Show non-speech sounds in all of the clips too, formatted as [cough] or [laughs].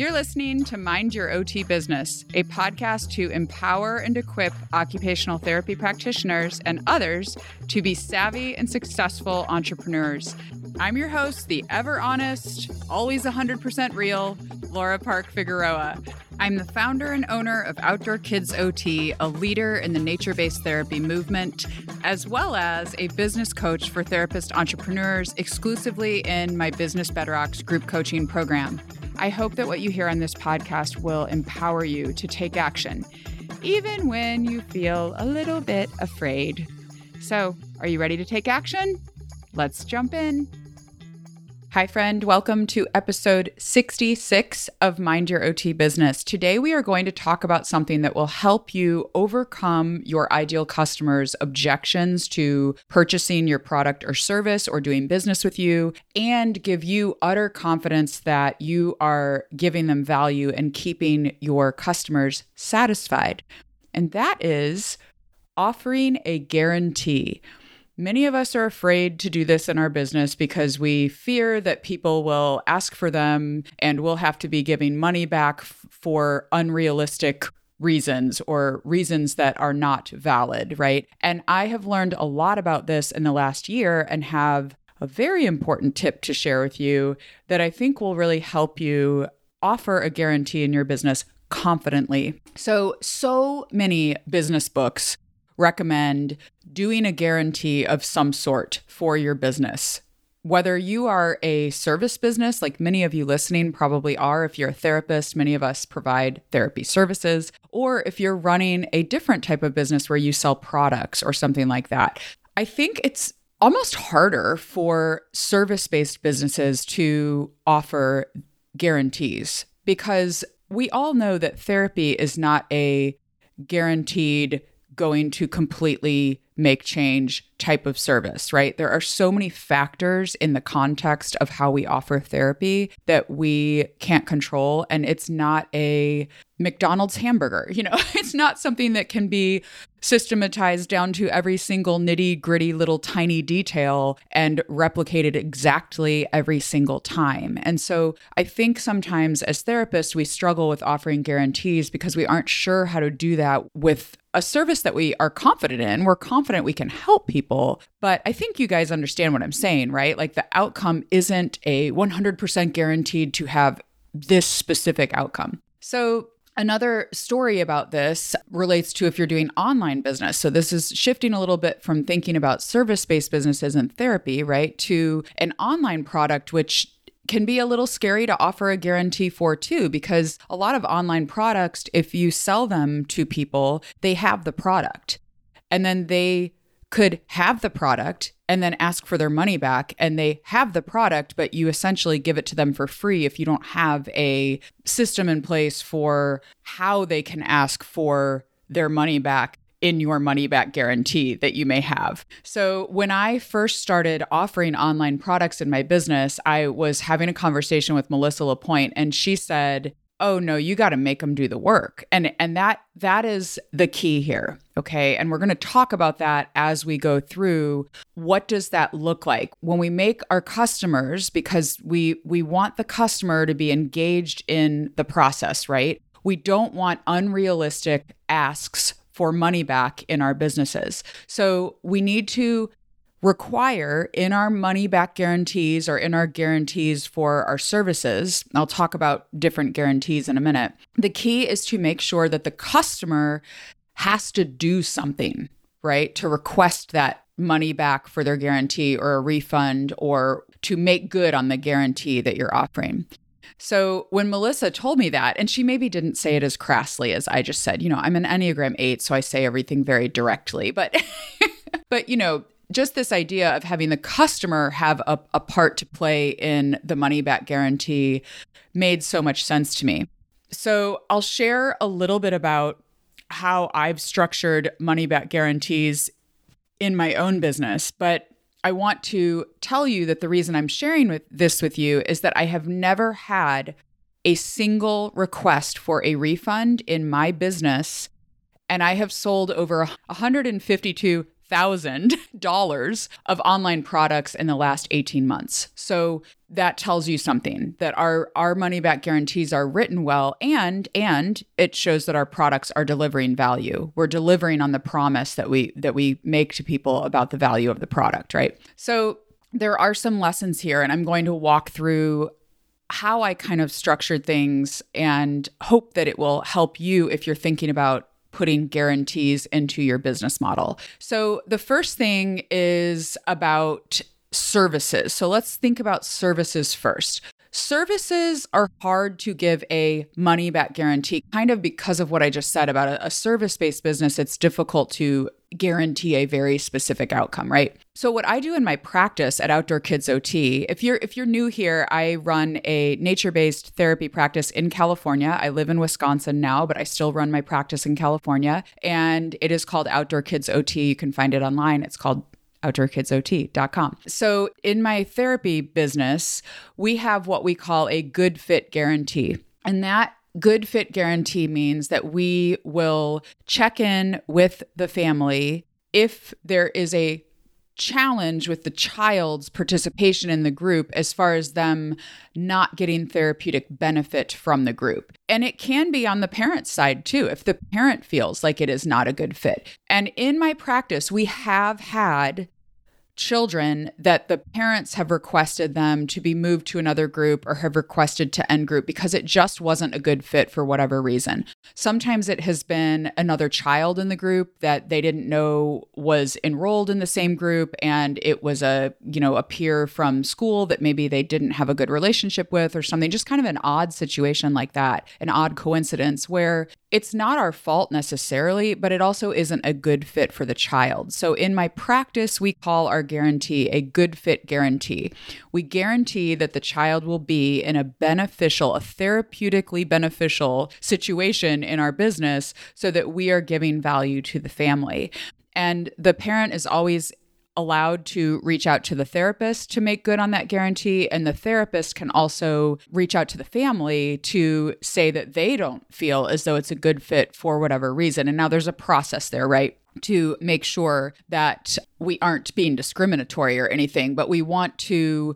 You're listening to Mind Your OT Business, a podcast to empower and equip occupational therapy practitioners and others to be savvy and successful entrepreneurs. I'm your host, the ever honest, always 100% real, Laura Park Figueroa. I'm the founder and owner of Outdoor Kids OT, a leader in the nature based therapy movement, as well as a business coach for therapist entrepreneurs exclusively in my Business Betterrocks group coaching program. I hope that what you hear on this podcast will empower you to take action, even when you feel a little bit afraid. So, are you ready to take action? Let's jump in. Hi, friend. Welcome to episode 66 of Mind Your OT Business. Today, we are going to talk about something that will help you overcome your ideal customers' objections to purchasing your product or service or doing business with you and give you utter confidence that you are giving them value and keeping your customers satisfied. And that is offering a guarantee. Many of us are afraid to do this in our business because we fear that people will ask for them and we'll have to be giving money back f- for unrealistic reasons or reasons that are not valid, right? And I have learned a lot about this in the last year and have a very important tip to share with you that I think will really help you offer a guarantee in your business confidently. So, so many business books recommend doing a guarantee of some sort for your business. Whether you are a service business, like many of you listening probably are, if you're a therapist, many of us provide therapy services, or if you're running a different type of business where you sell products or something like that, I think it's almost harder for service based businesses to offer guarantees because we all know that therapy is not a guaranteed going to completely make change type of service, right? There are so many factors in the context of how we offer therapy that we can't control. And it's not a McDonald's hamburger, you know, [laughs] it's not something that can be systematized down to every single nitty gritty little tiny detail and replicated exactly every single time. And so I think sometimes as therapists, we struggle with offering guarantees because we aren't sure how to do that with a service that we are confident in. We're confident we can help people. But I think you guys understand what I'm saying, right? Like the outcome isn't a 100% guaranteed to have this specific outcome. So Another story about this relates to if you're doing online business. So, this is shifting a little bit from thinking about service based businesses and therapy, right, to an online product, which can be a little scary to offer a guarantee for too, because a lot of online products, if you sell them to people, they have the product. And then they could have the product and then ask for their money back and they have the product but you essentially give it to them for free if you don't have a system in place for how they can ask for their money back in your money back guarantee that you may have. So, when I first started offering online products in my business, I was having a conversation with Melissa Lapointe and she said, oh no you got to make them do the work. And and that that is the key here okay? And we're going to talk about that as we go through. What does that look like? When we make our customers because we we want the customer to be engaged in the process right? We don't want unrealistic asks for money back in our businesses so we need to require in our money back guarantees or in our guarantees for our services. I'll talk about different guarantees in a minute. The key is to make sure that the customer has to do something, right, to request that money back for their guarantee or a refund or to make good on the guarantee that you're offering. So when Melissa told me that, and she maybe didn't say it as crassly as I just said, you know, I'm an Enneagram 8, so I say everything very directly, but [laughs] but you know, just this idea of having the customer have a, a part to play in the money back guarantee made so much sense to me. So I'll share a little bit about how I've structured money back guarantees in my own business, but I want to tell you that the reason I'm sharing with this with you is that I have never had a single request for a refund in my business and I have sold over 152 $100,000 of online products in the last 18 months. So that tells you something that our our money back guarantees are written well and and it shows that our products are delivering value. We're delivering on the promise that we that we make to people about the value of the product, right? So there are some lessons here and I'm going to walk through how I kind of structured things and hope that it will help you if you're thinking about putting guarantees into your business model. So, the first thing is about services. So, let's think about services first. Services are hard to give a money back guarantee, kind of because of what I just said about a, a service based business. It's difficult to guarantee a very specific outcome, right? So what I do in my practice at Outdoor Kids OT, if you're if you're new here, I run a nature-based therapy practice in California. I live in Wisconsin now, but I still run my practice in California, and it is called Outdoor Kids OT. You can find it online. It's called outdoorkidsot.com. So, in my therapy business, we have what we call a good fit guarantee. And that good fit guarantee means that we will check in with the family if there is a challenge with the child's participation in the group as far as them not getting therapeutic benefit from the group. And it can be on the parent's side too, if the parent feels like it is not a good fit. And in my practice, we have had children that the parents have requested them to be moved to another group or have requested to end group because it just wasn't a good fit for whatever reason. Sometimes it has been another child in the group that they didn't know was enrolled in the same group and it was a, you know, a peer from school that maybe they didn't have a good relationship with or something, just kind of an odd situation like that, an odd coincidence where it's not our fault necessarily, but it also isn't a good fit for the child. So in my practice, we call our guarantee a good fit guarantee. We guarantee that the child will be in a beneficial, a therapeutically beneficial situation in our business so that we are giving value to the family. And the parent is always allowed to reach out to the therapist to make good on that guarantee. And the therapist can also reach out to the family to say that they don't feel as though it's a good fit for whatever reason. And now there's a process there, right? To make sure that we aren't being discriminatory or anything, but we want to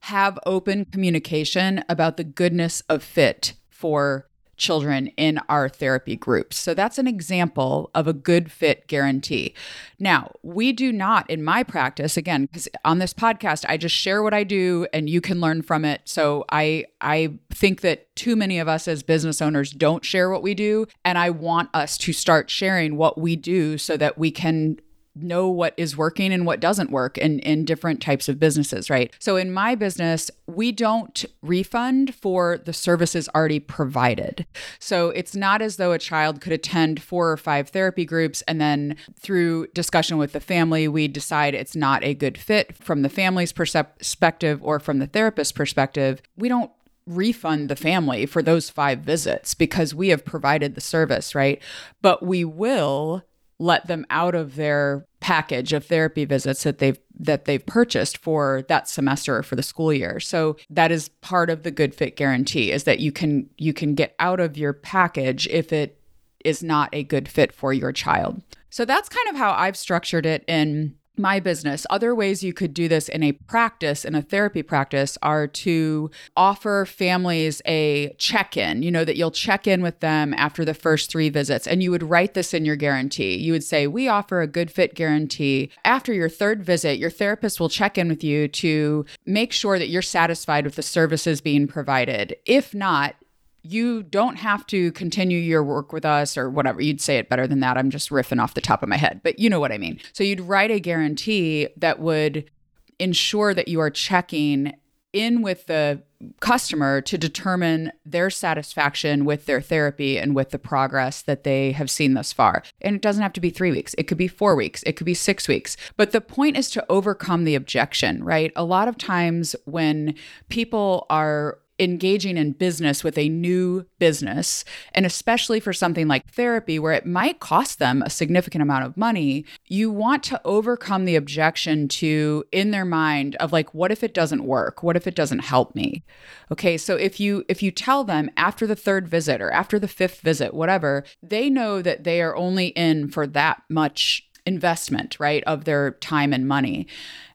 have open communication about the goodness of fit for children in our therapy groups. So that's an example of a good fit guarantee. Now, we do not in my practice again because on this podcast I just share what I do and you can learn from it. So I I think that too many of us as business owners don't share what we do and I want us to start sharing what we do so that we can know what is working and what doesn't work in, in different types of businesses, right? So in my business, we don't refund for the services already provided. So it's not as though a child could attend four or five therapy groups and then through discussion with the family, we decide it's not a good fit from the family's perspective or from the therapist's perspective. We don't refund the family for those five visits because we have provided the service, right? But we will let them out of their package of therapy visits that they've that they've purchased for that semester or for the school year. So that is part of the good fit guarantee is that you can you can get out of your package if it is not a good fit for your child. So that's kind of how I've structured it in my business. Other ways you could do this in a practice, in a therapy practice, are to offer families a check in, you know, that you'll check in with them after the first three visits. And you would write this in your guarantee. You would say, We offer a good fit guarantee. After your third visit, your therapist will check in with you to make sure that you're satisfied with the services being provided. If not, you don't have to continue your work with us or whatever. You'd say it better than that. I'm just riffing off the top of my head, but you know what I mean. So you'd write a guarantee that would ensure that you are checking in with the customer to determine their satisfaction with their therapy and with the progress that they have seen thus far. And it doesn't have to be three weeks, it could be four weeks, it could be six weeks. But the point is to overcome the objection, right? A lot of times when people are engaging in business with a new business, and especially for something like therapy, where it might cost them a significant amount of money, you want to overcome the objection to in their mind of like, what if it doesn't work? What if it doesn't help me? Okay, so if you if you tell them after the third visit or after the fifth visit, whatever, they know that they are only in for that much investment, right, of their time and money.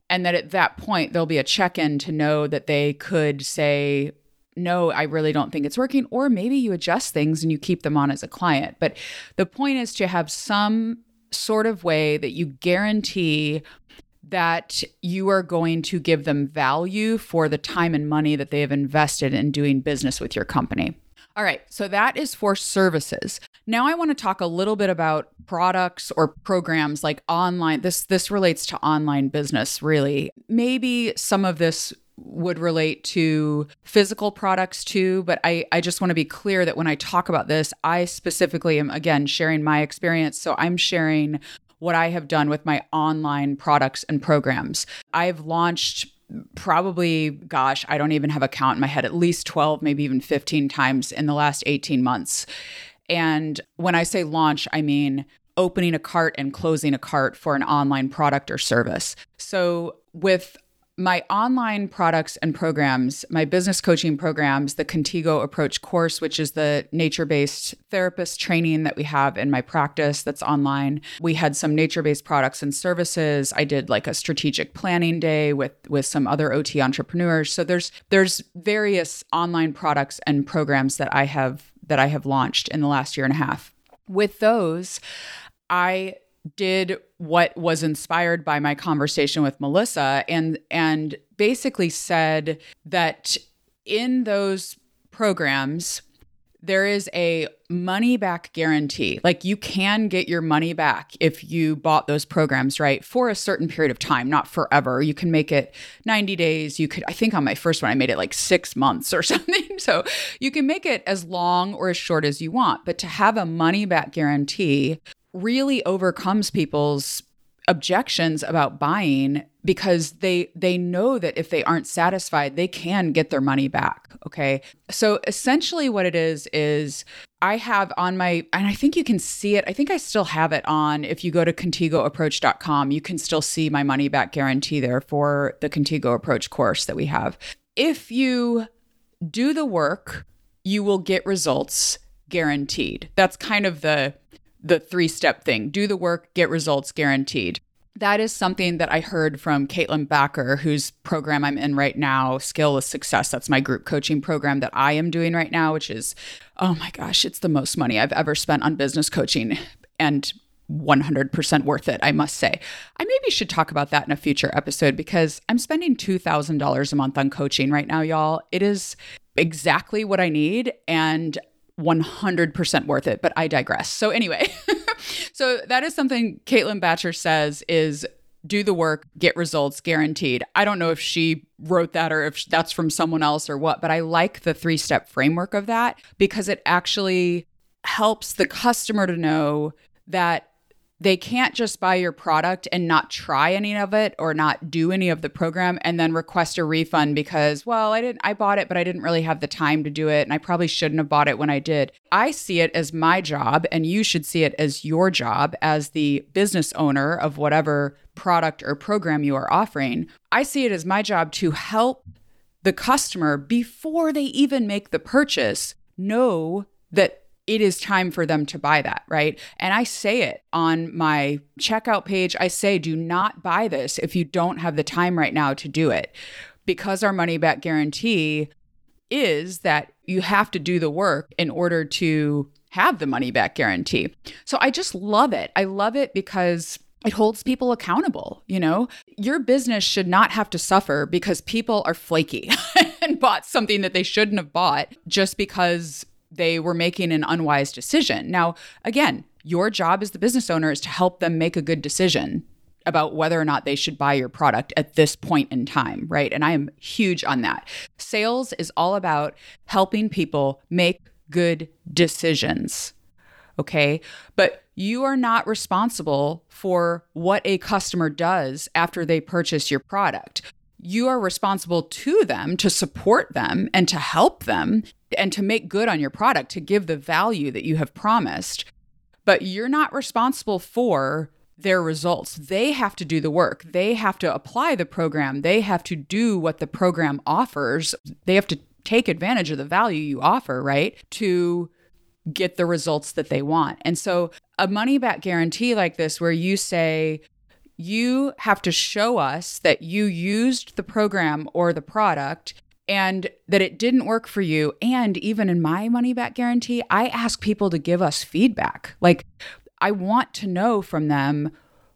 And that at that point, there'll be a check in to know that they could say, no, I really don't think it's working. Or maybe you adjust things and you keep them on as a client. But the point is to have some sort of way that you guarantee that you are going to give them value for the time and money that they have invested in doing business with your company. All right, so that is for services. Now I want to talk a little bit about products or programs like online. This this relates to online business really. Maybe some of this would relate to physical products too, but I, I just want to be clear that when I talk about this, I specifically am again sharing my experience. So I'm sharing what I have done with my online products and programs. I've launched probably, gosh, I don't even have a count in my head, at least 12, maybe even 15 times in the last 18 months. And when I say launch, I mean opening a cart and closing a cart for an online product or service. So with my online products and programs, my business coaching programs, the Contigo Approach course, which is the nature based therapist training that we have in my practice that's online. We had some nature based products and services. I did like a strategic planning day with, with some other OT entrepreneurs. So there's there's various online products and programs that I have that I have launched in the last year and a half. With those, I did what was inspired by my conversation with Melissa and and basically said that in those programs there is a money back guarantee. Like you can get your money back if you bought those programs, right? For a certain period of time, not forever. You can make it 90 days. You could, I think on my first one, I made it like six months or [laughs] something. So you can make it as long or as short as you want. But to have a money back guarantee really overcomes people's objections about buying because they they know that if they aren't satisfied they can get their money back okay? So essentially what it is is i have on my and i think you can see it i think i still have it on if you go to contigoapproach.com you can still see my money back guarantee there for the contigo approach course that we have. If you do the work you will get results guaranteed. That's kind of the the three step thing do the work, get results guaranteed. That is something that I heard from Caitlin Bacher, whose program I'm in right now, Scale with Success. That's my group coaching program that I am doing right now, which is, oh my gosh, it's the most money I've ever spent on business coaching and 100% worth it, I must say. I maybe should talk about that in a future episode because I'm spending $2,000 a month on coaching right now, y'all. It is exactly what I need. And 100% worth it, but I digress. So, anyway, [laughs] so that is something Caitlin Bacher says is do the work, get results guaranteed. I don't know if she wrote that or if that's from someone else or what, but I like the three step framework of that because it actually helps the customer to know that they can't just buy your product and not try any of it or not do any of the program and then request a refund because well i didn't i bought it but i didn't really have the time to do it and i probably shouldn't have bought it when i did. I see it as my job and you should see it as your job as the business owner of whatever product or program you are offering. I see it as my job to help the customer before they even make the purchase know that it is time for them to buy that, right? And I say it on my checkout page. I say, do not buy this if you don't have the time right now to do it. Because our money back guarantee is that you have to do the work in order to have the money back guarantee. So I just love it. I love it because it holds people accountable. You know, your business should not have to suffer because people are flaky [laughs] and bought something that they shouldn't have bought just because they were making an unwise decision. Now, again, your job as the business owner is to help them make a good decision about whether or not they should buy your product at this point in time, right? And I am huge on that. Sales is all about helping people make good decisions. Okay. But you are not responsible for what a customer does after they purchase your product you are responsible to them to support them and to help them and to make good on your product, to give the value that you have promised. But you're not responsible for their results. They have to do the work. They have to apply the program. They have to do what the program offers. They have to take advantage of the value you offer, right? To get the results that they want. And so a money back guarantee like this, where you say, you have to show us that you used the program or the product and that it didn't work for you. And even in my money back guarantee, I ask people to give us feedback. Like, I want to know from them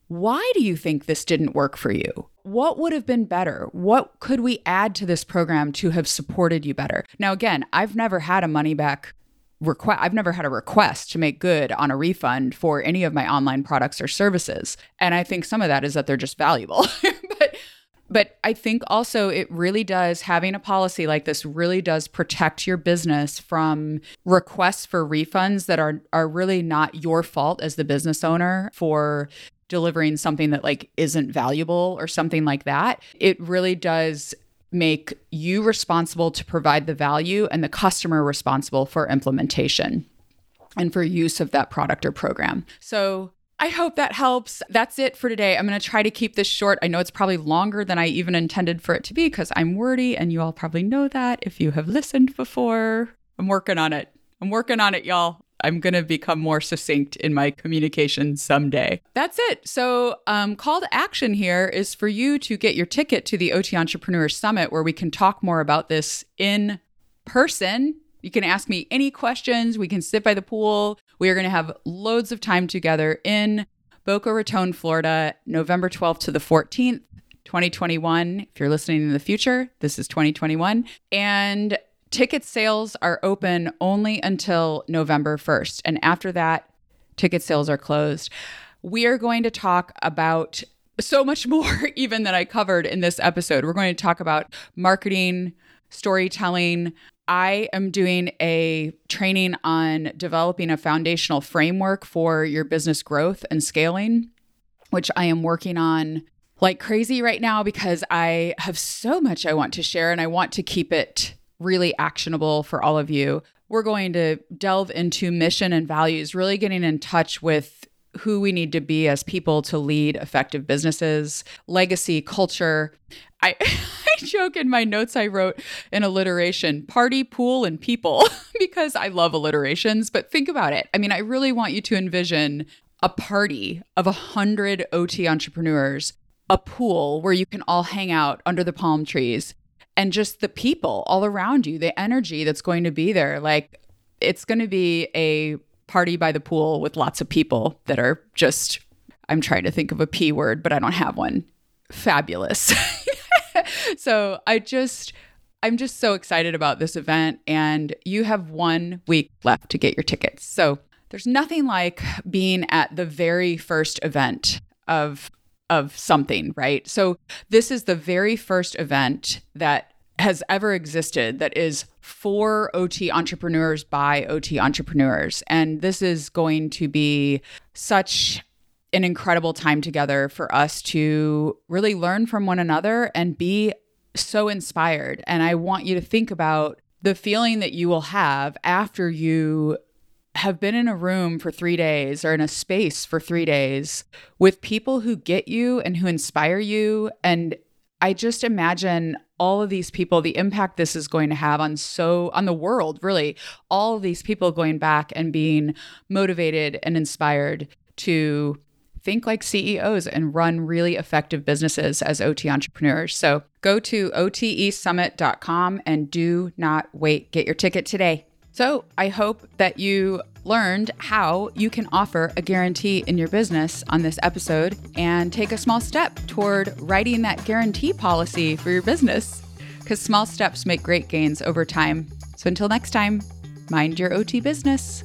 why do you think this didn't work for you? What would have been better? What could we add to this program to have supported you better? Now, again, I've never had a money back request I've never had a request to make good on a refund for any of my online products or services. And I think some of that is that they're just valuable. [laughs] but but I think also it really does having a policy like this really does protect your business from requests for refunds that are are really not your fault as the business owner for delivering something that like isn't valuable or something like that. It really does make you responsible to provide the value and the customer responsible for implementation and for use of that product or program. So I hope that helps. That's it for today. I'm going to try to keep this short. I know it's probably longer than I even intended for it to be because I'm wordy, and you all probably know that if you have listened before. I'm working on it. I'm working on it, y'all. I'm going to become more succinct in my communication someday. That's it. So, um, call to action here is for you to get your ticket to the OT Entrepreneur Summit where we can talk more about this in person. You can ask me any questions. We can sit by the pool. We are going to have loads of time together in Boca Raton, Florida, November 12th to the 14th. 2021. If you're listening in the future, this is 2021. And Ticket sales are open only until November 1st. And after that, ticket sales are closed. We are going to talk about so much [laughs] more, even than I covered in this episode. We're going to talk about marketing, storytelling. I am doing a training on developing a foundational framework for your business growth and scaling, which I am working on like crazy right now because I have so much I want to share and I want to keep it really actionable for all of you. We're going to delve into mission and values, really getting in touch with who we need to be as people to lead effective businesses, legacy, culture. I, [laughs] I joke in my notes I wrote an alliteration party, pool, and people [laughs] because I love alliterations. But think about it. I mean, I really want you to envision a party of a hundred OT entrepreneurs, a pool where you can all hang out under the palm trees, and just the people all around you, the energy that's going to be there. Like it's going to be a party by the pool with lots of people that are just, I'm trying to think of a P word, but I don't have one. Fabulous. [laughs] so I just, I'm just so excited about this event. And you have one week left to get your tickets. So there's nothing like being at the very first event of of something, right? So this is the very first event that has ever existed that is for OT entrepreneurs by OT entrepreneurs. And this is going to be such an incredible time together for us to really learn from one another and be so inspired. And I want you to think about the feeling that you will have after you have been in a room for three days or in a space for three days with people who get you and who inspire you. And I just imagine all of these people, the impact this is going to have on so on the world, really, all of these people going back and being motivated and inspired to think like CEOs and run really effective businesses as OT entrepreneurs. So go to OTEsummit.com and do not wait. Get your ticket today. So I hope that you learned how you can offer a guarantee in your business on this episode and take a small step toward writing that guarantee policy for your business because small steps make great gains over time. So until next time, mind your OT business.